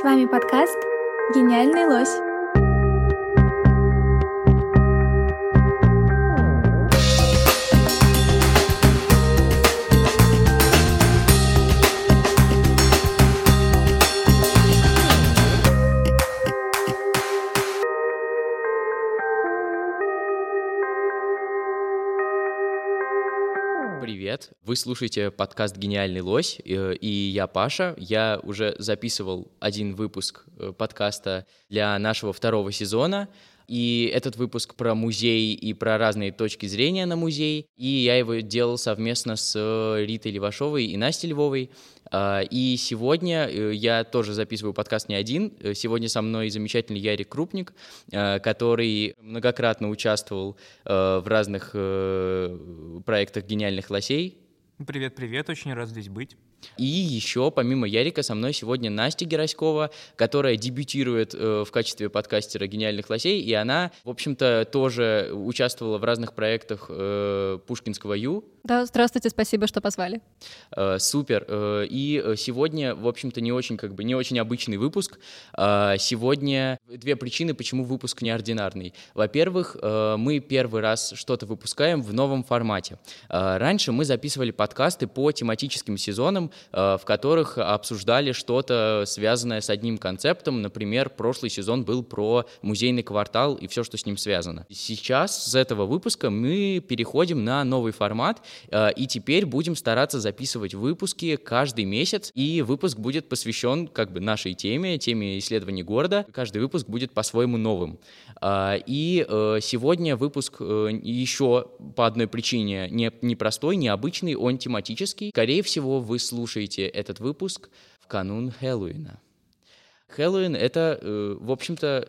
С вами подкаст «Гениальный лось». Вы слушаете подкаст «Гениальный лось», э, и я Паша. Я уже записывал один выпуск э, подкаста для нашего второго сезона, и этот выпуск про музей и про разные точки зрения на музей. И я его делал совместно с э, Ритой Левашовой и Настей Львовой. А, и сегодня я тоже записываю подкаст не один. Сегодня со мной замечательный Ярик Крупник, который многократно участвовал в разных проектах «Гениальных лосей». Привет-привет, очень рад здесь быть. И еще, помимо Ярика, со мной сегодня Настя Гераськова, которая дебютирует э, в качестве подкастера «Гениальных лосей», и она, в общем-то, тоже участвовала в разных проектах э, Пушкинского Ю. Да, здравствуйте, спасибо, что позвали. Э, супер. Э, и сегодня, в общем-то, не очень, как бы, не очень обычный выпуск. Э, сегодня две причины, почему выпуск неординарный. Во-первых, э, мы первый раз что-то выпускаем в новом формате. Э, раньше мы записывали подкасты по тематическим сезонам, Э, в которых обсуждали что-то связанное с одним концептом. Например, прошлый сезон был про музейный квартал и все, что с ним связано. Сейчас с этого выпуска мы переходим на новый формат, э, и теперь будем стараться записывать выпуски каждый месяц, и выпуск будет посвящен как бы нашей теме, теме исследований города. Каждый выпуск будет по-своему новым. Э, и сегодня выпуск еще по одной причине не, непростой, необычный, он тематический. Скорее всего, вы слушаете слушаете этот выпуск в канун Хэллоуина. Хэллоуин — это, э, в общем-то,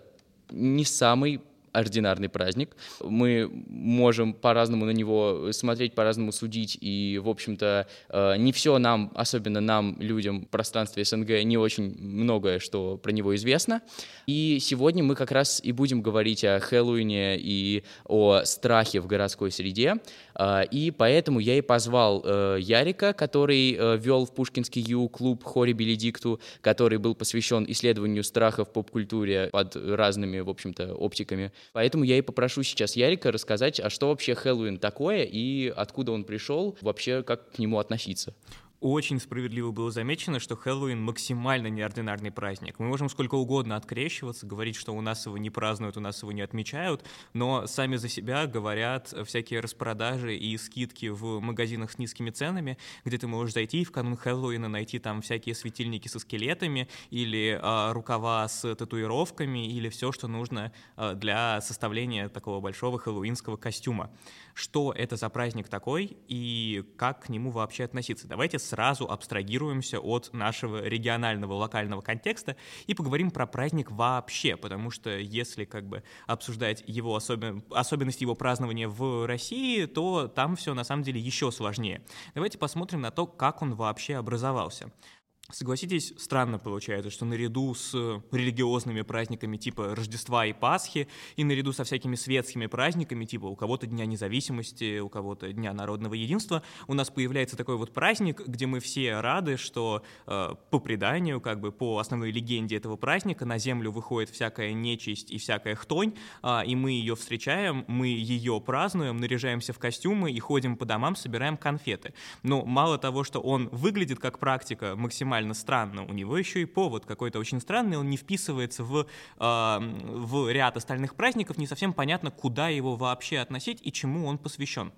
не самый ординарный праздник. Мы можем по-разному на него смотреть, по-разному судить, и, в общем-то, э, не все нам, особенно нам, людям в пространстве СНГ, не очень многое, что про него известно. И сегодня мы как раз и будем говорить о Хэллоуине и о страхе в городской среде. Э, и поэтому я и позвал э, Ярика, который вел в Пушкинский Ю клуб Хори Беледикту, который был посвящен исследованию страха в поп-культуре под разными, в общем-то, оптиками. Поэтому я и попрошу сейчас Ярика рассказать, а что вообще Хэллоуин такое и откуда он пришел, вообще как к нему относиться очень справедливо было замечено, что Хэллоуин максимально неординарный праздник. Мы можем сколько угодно открещиваться, говорить, что у нас его не празднуют, у нас его не отмечают, но сами за себя говорят всякие распродажи и скидки в магазинах с низкими ценами, где ты можешь зайти и в канун Хэллоуина найти там всякие светильники со скелетами или а, рукава с татуировками или все, что нужно а, для составления такого большого хэллоуинского костюма что это за праздник такой и как к нему вообще относиться. Давайте сразу абстрагируемся от нашего регионального, локального контекста и поговорим про праздник вообще, потому что если как бы обсуждать его особен... особенности его празднования в России, то там все на самом деле еще сложнее. Давайте посмотрим на то, как он вообще образовался. Согласитесь, странно получается, что наряду с религиозными праздниками типа Рождества и Пасхи, и наряду со всякими светскими праздниками, типа у кого-то Дня независимости, у кого-то Дня народного единства, у нас появляется такой вот праздник, где мы все рады, что э, по преданию, как бы по основной легенде этого праздника, на землю выходит всякая нечисть и всякая хтонь, э, и мы ее встречаем, мы ее празднуем, наряжаемся в костюмы и ходим по домам, собираем конфеты. Но мало того, что он выглядит как практика максимально максимально странно. У него еще и повод какой-то очень странный, он не вписывается в, в ряд остальных праздников, не совсем понятно, куда его вообще относить и чему он посвящен.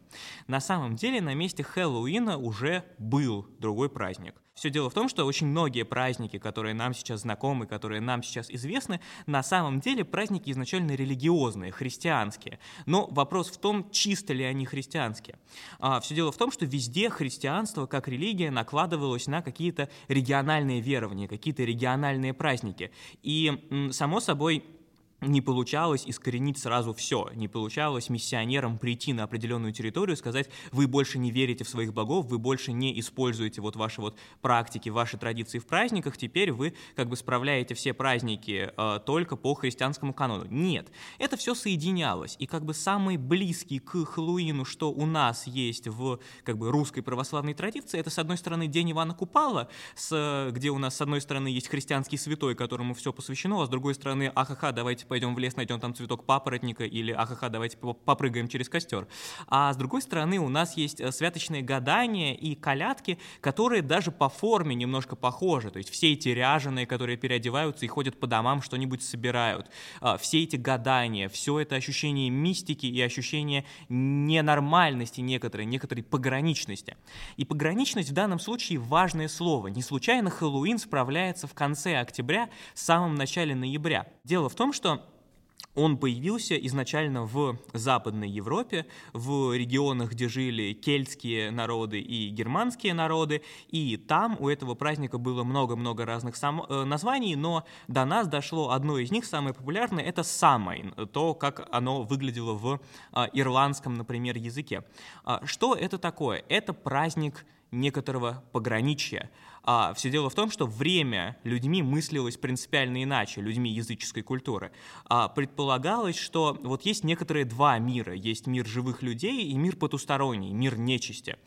На самом деле на месте Хэллоуина уже был другой праздник. Все дело в том, что очень многие праздники, которые нам сейчас знакомы, которые нам сейчас известны, на самом деле праздники изначально религиозные, христианские. Но вопрос в том, чисто ли они христианские. А, все дело в том, что везде христианство как религия накладывалось на какие-то региональные верования, какие-то региональные праздники. И, само собой, не получалось искоренить сразу все, не получалось миссионерам прийти на определенную территорию и сказать, вы больше не верите в своих богов, вы больше не используете вот ваши вот практики, ваши традиции в праздниках, теперь вы как бы справляете все праздники э, только по христианскому канону. Нет, это все соединялось, и как бы самый близкий к Хэллоуину, что у нас есть в как бы русской православной традиции, это с одной стороны День Ивана Купала, с, где у нас с одной стороны есть христианский святой, которому все посвящено, а с другой стороны, ахаха, давайте пойдем в лес, найдем там цветок папоротника, или ахаха, давайте попрыгаем через костер. А с другой стороны, у нас есть э, святочные гадания и колядки, которые даже по форме немножко похожи. То есть все эти ряженые, которые переодеваются и ходят по домам, что-нибудь собирают. А, все эти гадания, все это ощущение мистики и ощущение ненормальности некоторой, некоторой пограничности. И пограничность в данном случае важное слово. Не случайно Хэллоуин справляется в конце октября, в самом начале ноября. Дело в том, что он появился изначально в Западной Европе, в регионах, где жили кельтские народы и германские народы, и там у этого праздника было много-много разных сам, э, названий, но до нас дошло одно из них, самое популярное, это Самайн, то, как оно выглядело в э, ирландском, например, языке. Э, что это такое? Это праздник некоторого пограничья. А все дело в том, что время людьми мыслилось принципиально иначе, людьми языческой культуры. А предполагалось, что вот есть некоторые два мира. Есть мир живых людей и мир потусторонний, мир нечисти.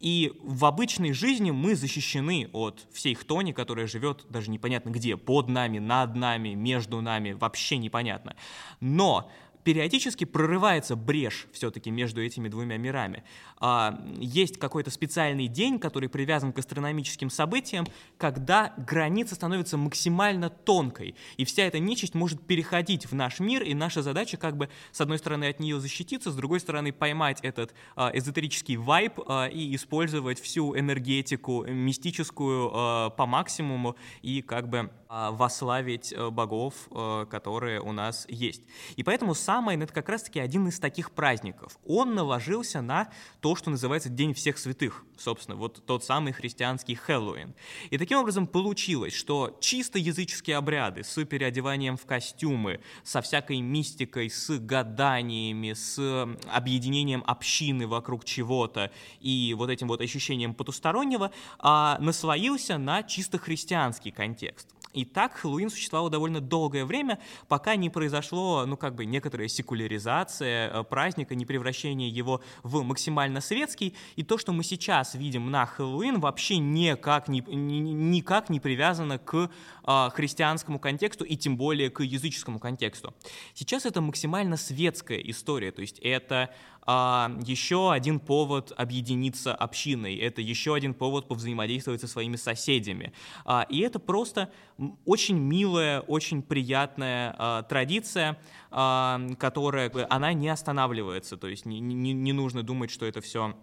И в обычной жизни мы защищены от всей хтони, которая живет даже непонятно где, под нами, над нами, между нами, вообще непонятно. Но периодически прорывается брешь все-таки между этими двумя мирами. А, есть какой-то специальный день, который привязан к астрономическим событиям, когда граница становится максимально тонкой, и вся эта нечисть может переходить в наш мир, и наша задача как бы с одной стороны от нее защититься, с другой стороны поймать этот а, эзотерический вайб а, и использовать всю энергетику мистическую по максимуму и как бы вославить э, богов, э, которые у нас есть. И поэтому Самайн — это как раз-таки один из таких праздников. Он наложился на то, что называется День всех святых, собственно, вот тот самый христианский Хэллоуин. И таким образом получилось, что чисто языческие обряды с переодеванием в костюмы, со всякой мистикой, с гаданиями, с объединением общины вокруг чего-то и вот этим вот ощущением потустороннего, а, наслоился на чисто христианский контекст. И так Хэллоуин существовал довольно долгое время, пока не произошло, ну, как бы, некоторая секуляризация э, праздника, не превращение его в максимально светский. И то, что мы сейчас видим на Хэллоуин, вообще никак не, никак не привязано к а, христианскому контексту и тем более к языческому контексту. Сейчас это максимально светская история, то есть это а, еще один повод объединиться общиной, это еще один повод повзаимодействовать со своими соседями. А, и это просто очень милая, очень приятная а, традиция, а, которая, она не останавливается, то есть не, не, не нужно думать, что это все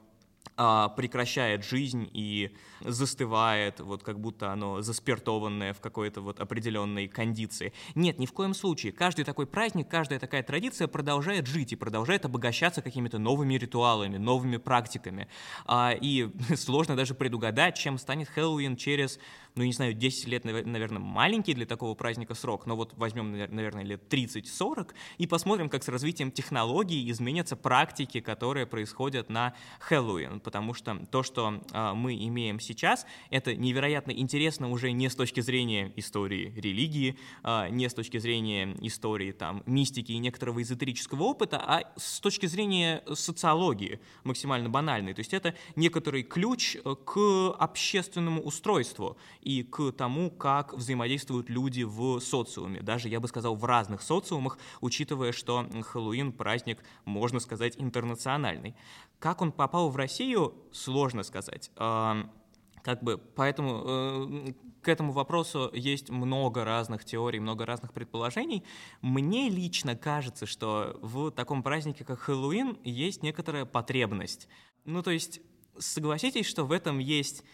прекращает жизнь и застывает, вот как будто оно заспиртованное в какой-то вот определенной кондиции. Нет, ни в коем случае. Каждый такой праздник, каждая такая традиция продолжает жить и продолжает обогащаться какими-то новыми ритуалами, новыми практиками. А, и сложно даже предугадать, чем станет Хэллоуин через ну, не знаю, 10 лет, наверное, маленький для такого праздника срок, но вот возьмем, наверное, лет 30-40 и посмотрим, как с развитием технологий изменятся практики, которые происходят на Хэллоуин, потому что то, что э, мы имеем сейчас, это невероятно интересно уже не с точки зрения истории религии, э, не с точки зрения истории там мистики и некоторого эзотерического опыта, а с точки зрения социологии максимально банальной. То есть это некоторый ключ к общественному устройству и к тому, как взаимодействуют люди в социуме, даже, я бы сказал, в разных социумах, учитывая, что Хэллоуин — праздник, можно сказать, интернациональный. Как он попал в Россию, сложно сказать. Как бы, поэтому э, к этому вопросу есть много разных теорий, много разных предположений. Мне лично кажется, что в таком празднике, как Хэллоуин, есть некоторая потребность. Ну, то есть, согласитесь, что в этом есть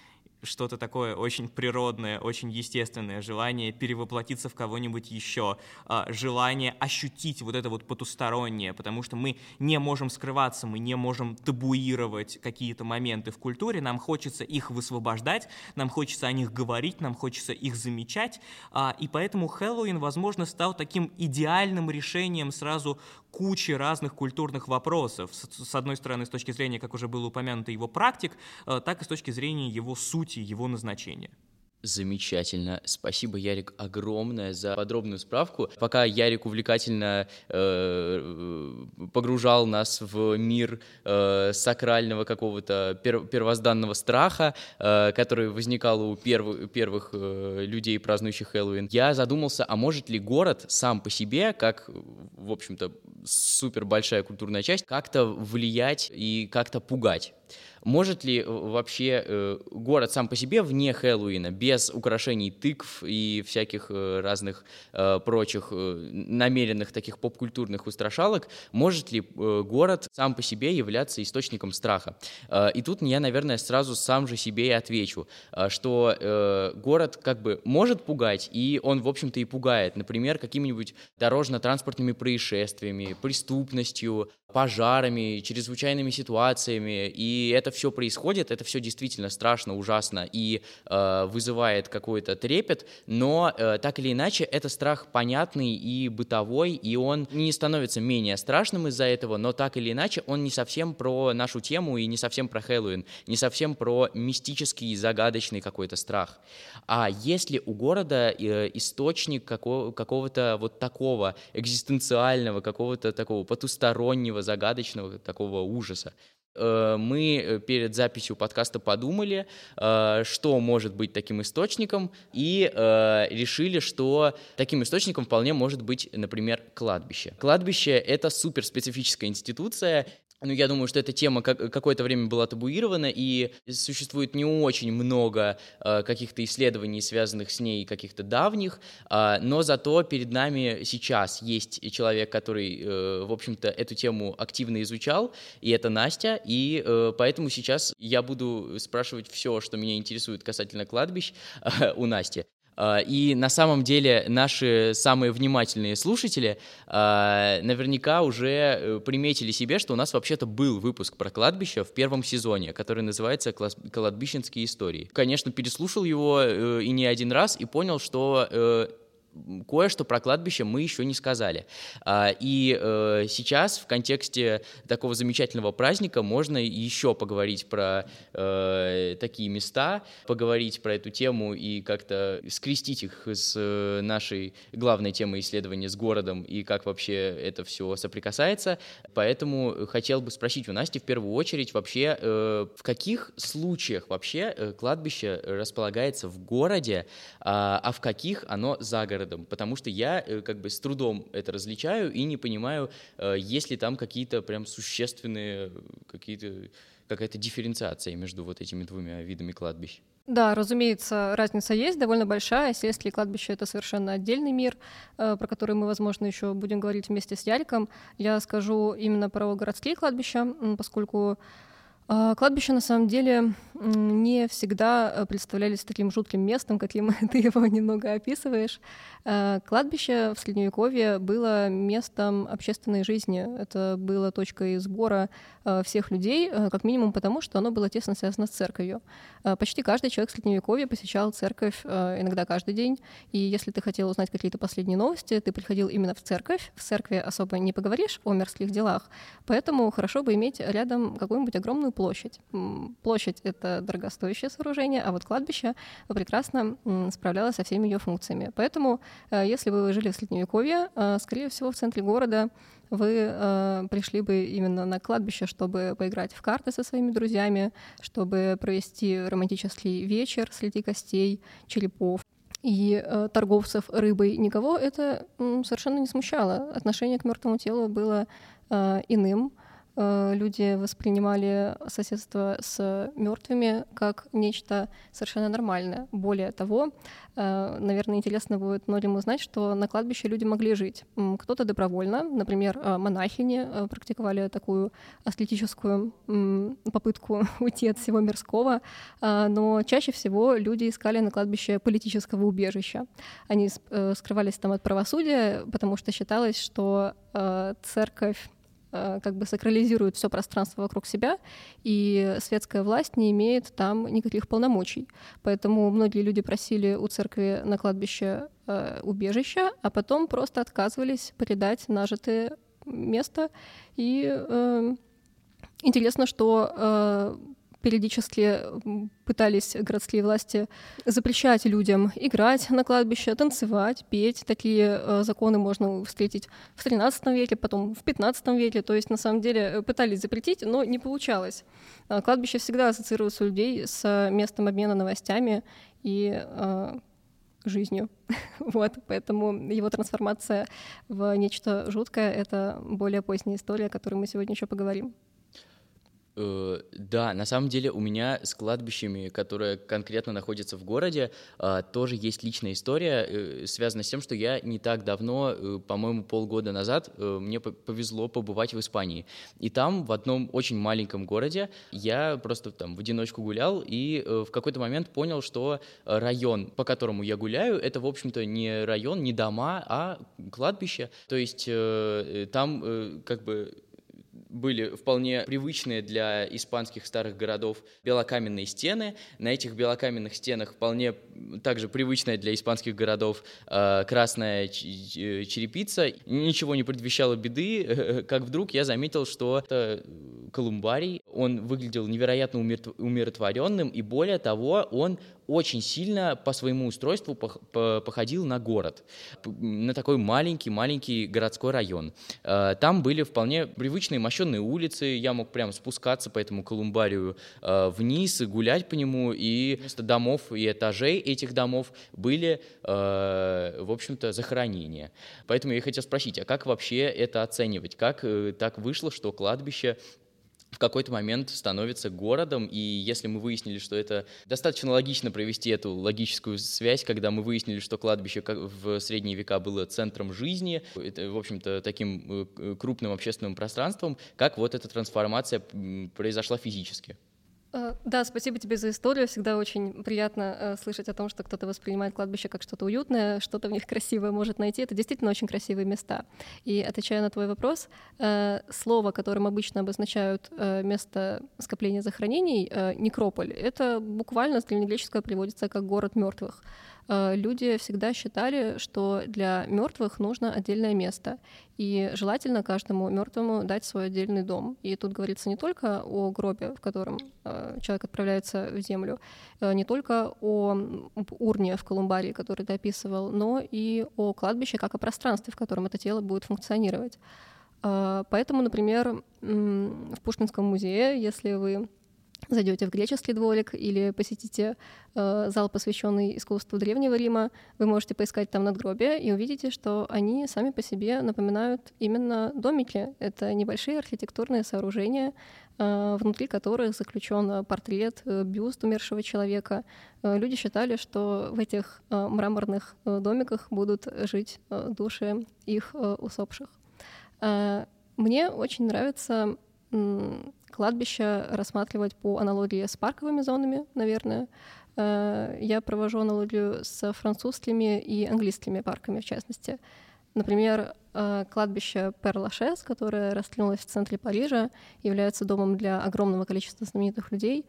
что-то такое очень природное, очень естественное, желание перевоплотиться в кого-нибудь еще, а, желание ощутить вот это вот потустороннее, потому что мы не можем скрываться, мы не можем табуировать какие-то моменты в культуре, нам хочется их высвобождать, нам хочется о них говорить, нам хочется их замечать, а, и поэтому Хэллоуин, возможно, стал таким идеальным решением сразу кучи разных культурных вопросов. С одной стороны, с точки зрения, как уже было упомянуто, его практик, э, так и с точки зрения его сути, его назначения. Замечательно. Спасибо, Ярик, огромное за подробную справку. Пока Ярик увлекательно э, погружал нас в мир э, сакрального какого-то пер, первозданного страха, э, который возникал у перв, первых э, людей, празднующих Хэллоуин, я задумался, а может ли город сам по себе, как, в общем-то, супер большая культурная часть, как-то влиять и как-то пугать? Может ли э, вообще э, город сам по себе вне Хэллоуина, без украшений тыкв и всяких э, разных прочих намеренных таких поп-культурных устрашалок, может ли город сам по себе являться источником страха? И тут я, наверное, сразу сам же себе и отвечу, что город как бы может пугать, и он, в общем-то, и пугает. Например, какими-нибудь дорожно-транспортными происшествиями, преступностью, пожарами, чрезвычайными ситуациями, и это все происходит, это все действительно страшно, ужасно и э, вызывает какой-то трепет, но э, так или иначе это страх понятный и бытовой, и он не становится менее страшным из-за этого, но так или иначе он не совсем про нашу тему и не совсем про Хэллоуин, не совсем про мистический, загадочный какой-то страх. А если у города э, источник какого- какого-то вот такого экзистенциального, какого-то такого потустороннего загадочного такого ужаса. Э, мы э, перед записью подкаста подумали, э, что может быть таким источником, и решили, что таким источником вполне может быть, например, кладбище. Кладбище — это суперспецифическая институция, ну, я думаю, что эта тема как, какое-то время была табуирована, и существует не очень много э, каких-то исследований, связанных с ней, каких-то давних, э, но зато перед нами сейчас есть человек, который, э, в общем-то, эту тему активно изучал, и это Настя, и э, поэтому сейчас я буду спрашивать все, что меня интересует касательно кладбищ э, у Насти. А, и на самом деле наши самые внимательные слушатели а, наверняка уже э, приметили себе, что у нас вообще-то был выпуск про кладбище в первом сезоне, который называется «Кладбищенские истории». Конечно, переслушал его э, и не один раз и понял, что э, кое-что про кладбище мы еще не сказали. А, и э, сейчас в контексте такого замечательного праздника можно еще поговорить про э, такие места, поговорить про эту тему и как-то скрестить их с э, нашей главной темой исследования с городом и как вообще это все соприкасается. Поэтому хотел бы спросить у Насти в первую очередь вообще, в каких случаях вообще кладбище располагается в городе, а, а в каких оно за городом? Городом, потому что я э, как бы с трудом это различаю и не понимаю, э, есть ли там какие-то прям существенные, какие-то, какая-то дифференциация между вот этими двумя видами кладбищ. Да, разумеется, разница есть, довольно большая. Сельские кладбища — это совершенно отдельный мир, э, про который мы, возможно, еще будем говорить вместе с Яриком. Я скажу именно про городские кладбища, поскольку а, кладбища на самом деле не всегда э, представлялись таким жутким местом, каким ты его немного описываешь. А, кладбище в Средневековье было местом общественной жизни. Это было точкой сбора э, всех людей, э, как минимум потому, что оно было тесно связано с церковью. А, почти каждый человек в Средневековье посещал церковь иногда каждый день, и если ты хотел узнать какие-то последние новости, ты приходил именно в церковь. В церкви особо не поговоришь о мирских делах, поэтому хорошо бы иметь рядом какую-нибудь огромную площадь. Площадь — это дорогостоящее сооружение, а вот кладбище прекрасно справлялось со всеми ее функциями. Поэтому, э, если бы вы жили в Средневековье, э, скорее всего, в центре города вы э, пришли бы именно на кладбище, чтобы поиграть в карты со своими друзьями, чтобы провести романтический вечер среди костей, черепов и э, торговцев рыбой. Никого это м, совершенно не смущало. Отношение к мертвому телу было э, иным. Э, люди воспринимали соседство с мертвыми как нечто совершенно нормальное. Более того, э, наверное, интересно будет многим узнать, что на кладбище люди могли жить. Кто-то добровольно, например, э, монахини практиковали такую аскетическую попытку уйти от всего мирского, но чаще всего люди искали на кладбище политического убежища. Они скрывались там от правосудия, потому что считалось, что церковь как бы сакрализирует все пространство вокруг себя, и светская власть не имеет там никаких полномочий. Поэтому многие люди просили у церкви на кладбище э, убежища, а потом просто отказывались предать нажитое место. И э, интересно, что э, периодически пытались городские власти запрещать людям играть на кладбище, танцевать, петь. Такие э, законы можно встретить в XIII веке, потом в XV веке. То есть, на самом деле, э, пытались запретить, но не получалось. Э, кладбище всегда ассоциируется у людей с местом обмена новостями и э, жизнью. вот, поэтому его трансформация в нечто жуткое — это более поздняя история, о которой мы сегодня еще поговорим. Э, да, на самом деле у меня с кладбищами, которые конкретно находятся в городе, э, тоже есть личная история, э, связанная с тем, что я не так давно, по-моему, полгода назад, мне повезло побывать в Испании. И там, в одном очень маленьком городе, я просто там в одиночку гулял и в какой-то момент понял, что район, по которому я гуляю, это, в общем-то, не район, не дома, а кладбище. То есть там как бы были вполне привычные для испанских старых городов белокаменные стены. На этих белокаменных стенах вполне также привычная для испанских городов э, красная черепица. Ничего не предвещало беды, как вдруг я заметил, что это колумбарий. Он выглядел невероятно умиротворенным, и более того, он очень сильно по своему устройству походил на город, на такой маленький-маленький городской район. Э, там были вполне привычные мощенные улицы, я мог прям спускаться по этому колумбарию э, вниз и гулять по нему, и вместо домов и этажей этих домов были, э, в общем-то, захоронения. Поэтому я хотел спросить, а как вообще это оценивать? Как так вышло, что кладбище в какой-то момент становится городом, и если мы выяснили, что это достаточно логично провести эту логическую связь, когда мы выяснили, что кладбище в средние века было центром жизни, это, в общем-то, таким э, крупным общественным пространством, как вот эта трансформация произошла физически? Э, да, спасибо тебе за историю. Всегда очень приятно э, слышать о том, что кто-то воспринимает кладбище как что-то уютное, что-то в них красивое может найти. Это действительно очень красивые места. И отвечая на твой вопрос, э, слово, которым обычно обозначают место скопления захоронений, некрополь, это буквально с древнегреческого переводится как город мертвых. Э, люди всегда считали, что для мертвых нужно отдельное место. И желательно каждому мертвому дать свой отдельный дом. И тут говорится не только о гробе, в котором э, человек отправляется в землю, э, не только о урне в Колумбарии, который ты описывал, но и о кладбище как о пространстве, в котором это тело будет функционировать. Поэтому, например, в Пушкинском музее, если вы зайдете в греческий дворик или посетите э, зал, посвященный искусству Древнего Рима, вы можете поискать там надгробия и увидите, что они сами по себе напоминают именно домики. Это небольшие архитектурные сооружения, э, внутри которых заключен портрет, э, бюст умершего человека. Э, люди считали, что в этих э, мраморных э, домиках будут жить э, души их э, усопших. Э, мне очень нравится кладбище рассматривать по аналогии с парковыми зонами, наверное. Э, я провожу аналогию с французскими и английскими парками, в частности. Например, э, кладбище Пер-Лашес, которое раскинулось в центре Парижа, является домом для огромного количества знаменитых людей,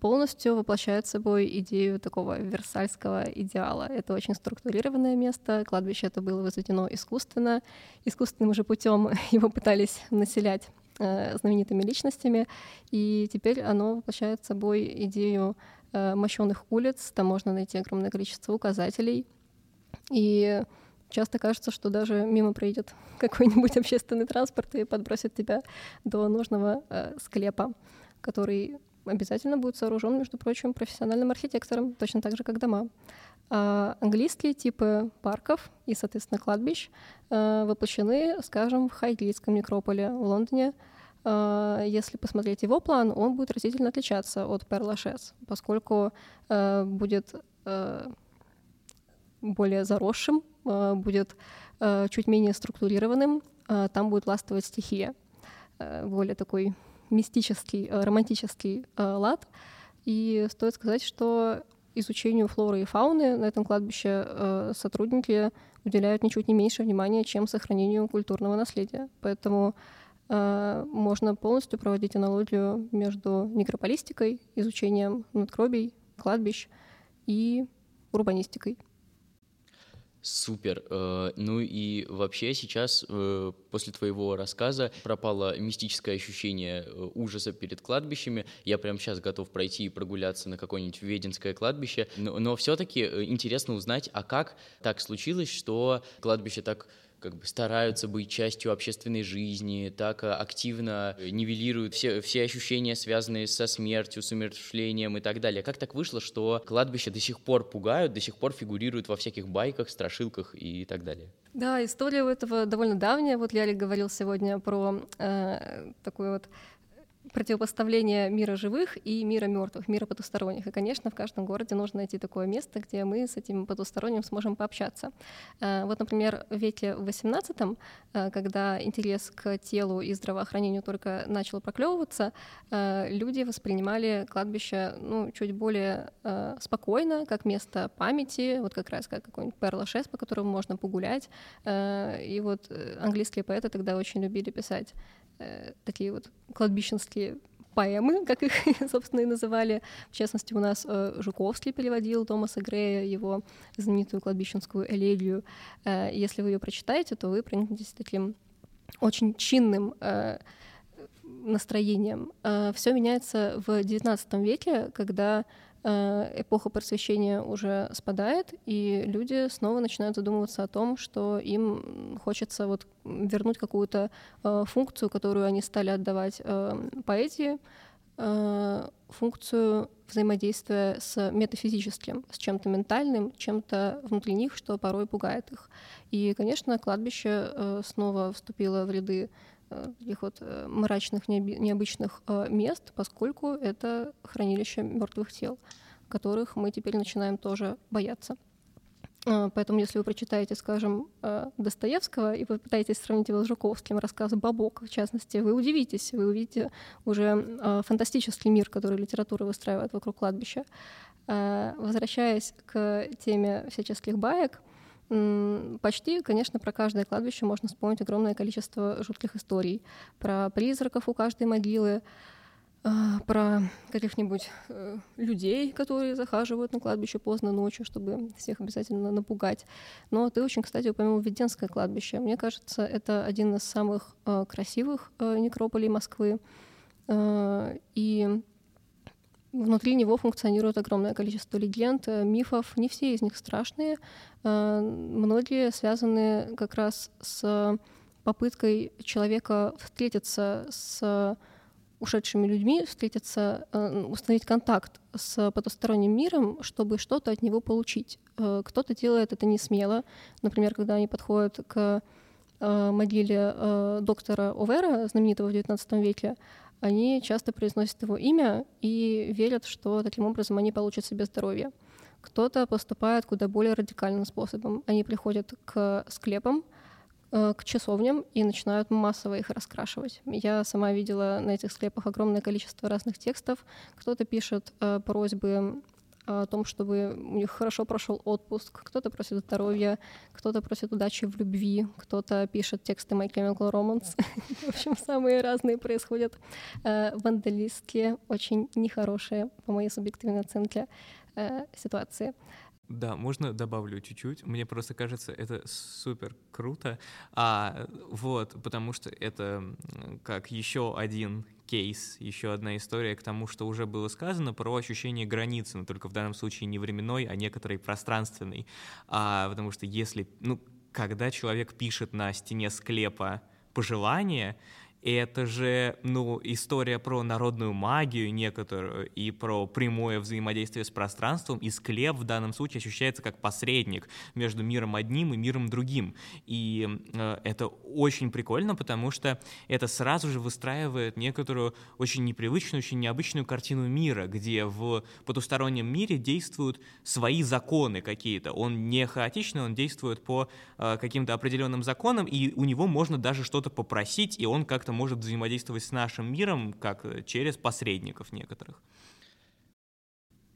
полностью воплощает собой идею такого версальского идеала. Это очень структурированное место, кладбище это было возведено искусственно, искусственным же путем его пытались населять знаменитыми личностями, и теперь оно воплощает собой идею э, мощенных улиц, там можно найти огромное количество указателей, и часто кажется, что даже мимо проедет какой-нибудь общественный транспорт и подбросит тебя до нужного э, склепа, который обязательно будет сооружен, между прочим, профессиональным архитектором, точно так же, как дома. А английские типы парков и, соответственно, кладбищ э, воплощены, скажем, в Хайглийском некрополе в Лондоне. Если посмотреть его план, он будет разительно отличаться от Перлашес, поскольку будет более заросшим, будет чуть менее структурированным, там будет ластовая стихия, более такой мистический, романтический лад. И стоит сказать, что изучению флоры и фауны на этом кладбище э, сотрудники уделяют ничуть не меньше внимания, чем сохранению культурного наследия. Поэтому э, можно полностью проводить аналогию между некрополистикой, изучением надгробий, кладбищ и урбанистикой. Супер. Э, ну и вообще сейчас, после твоего рассказа, пропало мистическое ощущение э, ужаса перед кладбищами. Я прямо сейчас готов пройти и прогуляться на какое-нибудь Веденское кладбище. Но, но все-таки интересно узнать, а как так случилось, что кладбище так как бы стараются быть частью общественной жизни, так э, активно нивелируют все, все ощущения, связанные со смертью, с умерщвлением и так далее. Как так вышло, что кладбища до сих пор пугают, до сих пор фигурируют во всяких байках, страшилках и так далее? Да, история у этого довольно давняя. Вот Лялик говорил сегодня про э, такую вот противопоставление мира живых и мира мертвых, мира потусторонних. И, конечно, в каждом городе нужно найти такое место, где мы с этим потусторонним сможем пообщаться. Э, вот, например, в веке XVIII, э, когда интерес к телу и здравоохранению только начал проклевываться, э, люди воспринимали кладбище ну, чуть более спокойно, как место памяти, вот как раз как какой-нибудь Перл-Шес, по которому можно погулять. И вот английские поэты тогда очень любили писать Э, такие вот кладбищенские поэмы, как их, собственно, и называли. В частности, у нас э, Жуковский переводил Томаса Грея, его знаменитую кладбищенскую элегию. Э, если вы ее прочитаете, то вы проникнетесь таким очень чинным э, настроением. Все меняется в XIX веке, когда эпоха просвещения уже спадает, и люди снова начинают задумываться о том, что им хочется вот вернуть какую-то э, функцию, которую они стали отдавать э, поэзии, э, функцию взаимодействия с метафизическим, с чем-то ментальным, чем-то внутри них, что порой пугает их. И, конечно, кладбище э, снова вступило в ряды Э, таких вот э, мрачных, необычных э, мест, поскольку это хранилище мертвых тел, которых мы теперь начинаем тоже бояться. Поэтому, если вы прочитаете, скажем, Достоевского и попытаетесь сравнить его с Жуковским, рассказ «Бабок», в частности, вы удивитесь, вы увидите уже фантастический мир, который литература выстраивает вокруг кладбища. Возвращаясь к теме всяческих баек, Почти, конечно, про каждое кладбище можно вспомнить огромное количество жутких историй. Про призраков у каждой могилы, а, про каких-нибудь э, людей, которые захаживают на кладбище поздно ночью, чтобы всех обязательно напугать. Но ты очень, кстати, упомянул Веденское кладбище. Мне кажется, это один из самых э, красивых э, некрополей Москвы. И Внутри него функционирует огромное количество легенд, э, мифов. Не все из них страшные. Э, многие связаны как раз с попыткой человека встретиться с ушедшими людьми, встретиться, э, установить контакт с потусторонним миром, чтобы что-то от него получить. Кто-то делает это не смело. Например, когда они подходят к могиле доктора Овера, знаменитого в XIX веке, они часто произносят его имя и верят, что таким образом они получат себе здоровье. Кто-то поступает куда более радикальным способом. Они приходят к склепам, э, к часовням и начинают массово их раскрашивать. Я сама видела на этих склепах огромное количество разных текстов. Кто-то пишет э, просьбы о том, чтобы у них хорошо прошел отпуск, кто-то просит здоровья, кто-то просит удачи в любви, кто-то пишет тексты My Chemical Romance. в общем, самые разные происходят э, вандалистские, очень нехорошие, по моей субъективной оценке, э, ситуации. Да, можно добавлю чуть-чуть. Мне просто кажется, это супер круто. А вот, потому что это как еще один кейс, еще одна история к тому, что уже было сказано про ощущение границы, но только в данном случае не временной, а некоторой пространственной. А, потому что если, ну, когда человек пишет на стене склепа пожелание, это же, ну, история про народную магию некоторую и про прямое взаимодействие с пространством, и склеп в данном случае ощущается как посредник между миром одним и миром другим. И э, это очень прикольно, потому что это сразу же выстраивает некоторую очень непривычную, очень необычную картину мира, где в потустороннем мире действуют свои законы какие-то. Он не хаотичный, он действует по э, каким-то определенным законам, и у него можно даже что-то попросить, и он как-то может взаимодействовать с нашим миром, как э, через посредников некоторых.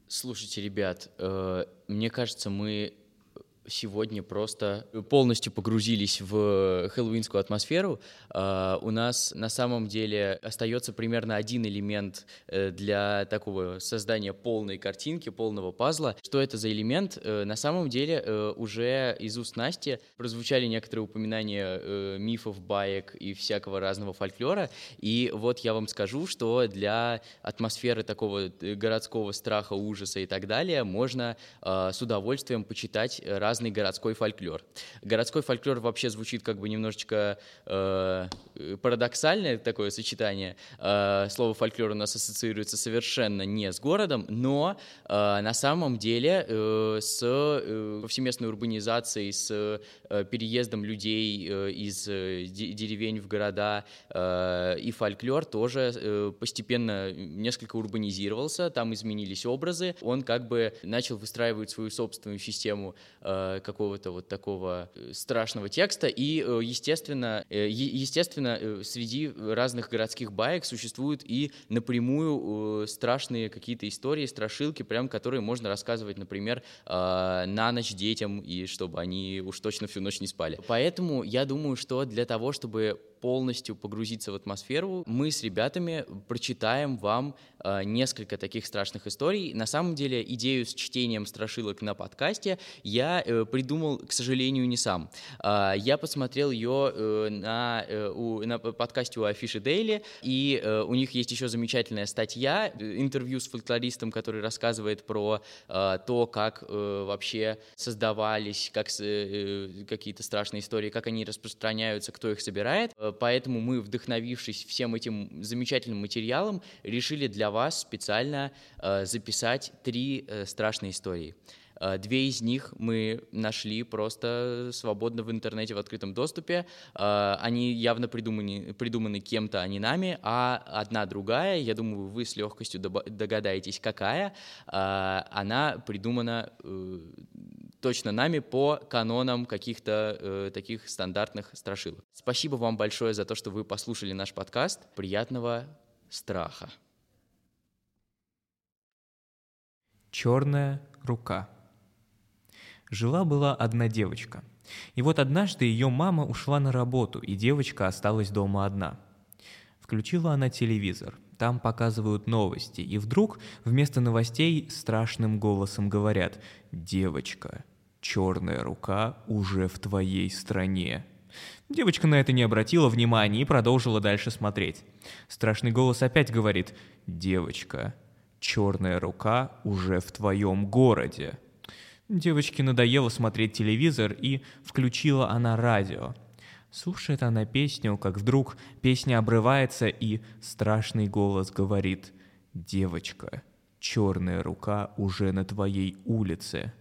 Слушайте, ребят, э, мне кажется, мы сегодня просто полностью погрузились в хэллоуинскую атмосферу. А, у нас на самом деле остается примерно один элемент э, для такого создания полной картинки, полного пазла. Что это за элемент? Э, на самом деле э, уже из уст Насти прозвучали некоторые упоминания мифов, баек и всякого разного фольклора. И вот я вам скажу, что для атмосферы такого городского страха, ужаса и так далее можно с удовольствием почитать разные разный городской фольклор. Городской фольклор вообще звучит как бы немножечко э, парадоксальное такое сочетание. Э, слово фольклор у нас ассоциируется совершенно не с городом, но э, на самом деле э, с э, повсеместной урбанизацией, с э, переездом людей э, из э, деревень в города э, и фольклор тоже э, постепенно несколько урбанизировался, там изменились образы, он как бы начал выстраивать свою собственную систему э, какого-то вот такого э, страшного текста. И, э, естественно, естественно, среди разных городских баек существуют и напрямую страшные какие-то истории, страшилки, прям которые можно рассказывать, например, на ночь детям, и чтобы они уж точно всю ночь не спали. Поэтому я думаю, что для того, чтобы полностью погрузиться в атмосферу, мы с ребятами прочитаем вам э, несколько таких страшных историй. На самом деле идею с чтением страшилок на подкасте я э, придумал, к сожалению, не сам. Э, я посмотрел ее э, на, э, у, на подкасте у Афиши Дейли, и э, у них есть еще замечательная статья, э, интервью с фольклористом, который рассказывает про э, то, как э, вообще создавались как, э, какие-то страшные истории, как они распространяются, кто их собирает. Э, поэтому мы, вдохновившись всем этим замечательным материалом, решили для вас специально э, записать три э, страшные истории. Две из них мы нашли просто свободно в интернете в открытом доступе. Они явно придуманы, придуманы кем-то, а не нами. А одна другая, я думаю, вы с легкостью догадаетесь, какая, она придумана точно нами по канонам каких-то э, таких стандартных страшилок. Спасибо вам большое за то, что вы послушали наш подкаст. Приятного страха. Черная рука. Жила-была одна девочка. И вот однажды ее мама ушла на работу, и девочка осталась дома одна. Включила она телевизор. Там показывают новости, и вдруг вместо новостей страшным голосом говорят «Девочка, черная рука уже в твоей стране. Девочка на это не обратила внимания и продолжила дальше смотреть. Страшный голос опять говорит «Девочка, черная рука уже в твоем городе». Девочке надоело смотреть телевизор и включила она радио. Слушает она песню, как вдруг песня обрывается и страшный голос говорит «Девочка, черная рука уже на твоей улице».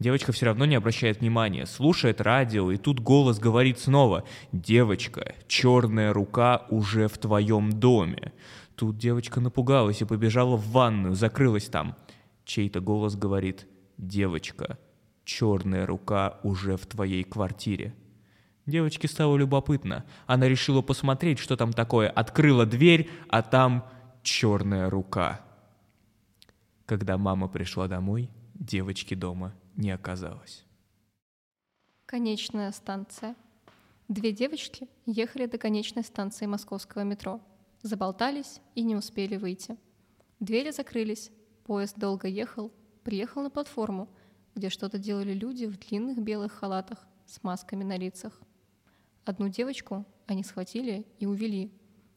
Девочка все равно не обращает внимания, слушает радио, и тут голос говорит снова «Девочка, черная рука уже в твоем доме». Тут девочка напугалась и побежала в ванную, закрылась там. Чей-то голос говорит «Девочка, черная рука уже в твоей квартире». Девочке стало любопытно. Она решила посмотреть, что там такое. Открыла дверь, а там черная рука. Когда мама пришла домой, девочки дома не оказалось. Конечная станция. Две девочки ехали до конечной станции московского метро. Заболтались и не успели выйти. Двери закрылись, поезд долго ехал, приехал на платформу, где что-то делали люди в длинных белых халатах с масками на лицах. Одну девочку они схватили и увели,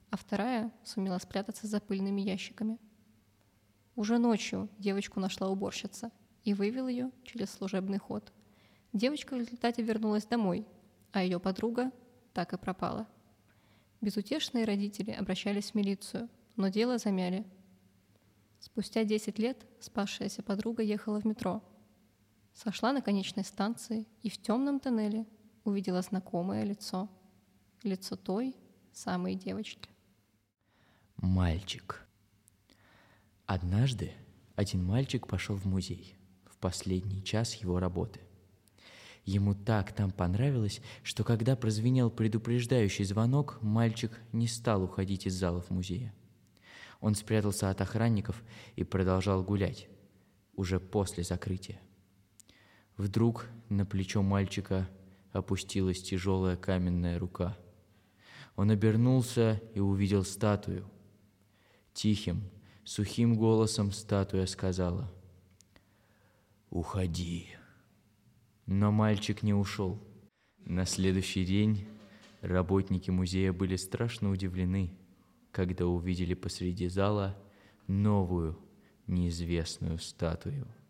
а вторая сумела спрятаться за пыльными ящиками. Уже ночью девочку нашла уборщица — и вывел ее через служебный ход. Девочка в результате вернулась домой, а ее подруга так и пропала. Безутешные родители обращались в милицию, но дело замяли. Спустя 10 лет спасшаяся подруга ехала в метро. Сошла на конечной станции и в темном тоннеле увидела знакомое лицо. Лицо той самой девочки. Мальчик. Однажды один мальчик пошел в музей последний час его работы. Ему так там понравилось, что когда прозвенел предупреждающий звонок, мальчик не стал уходить из залов музея. Он спрятался от охранников и продолжал гулять, уже после закрытия. Вдруг на плечо мальчика опустилась тяжелая каменная рука. Он обернулся и увидел статую. Тихим, сухим голосом статуя сказала «Уходи». Но мальчик не ушел. На следующий день работники музея были страшно удивлены, когда увидели посреди зала новую неизвестную статую –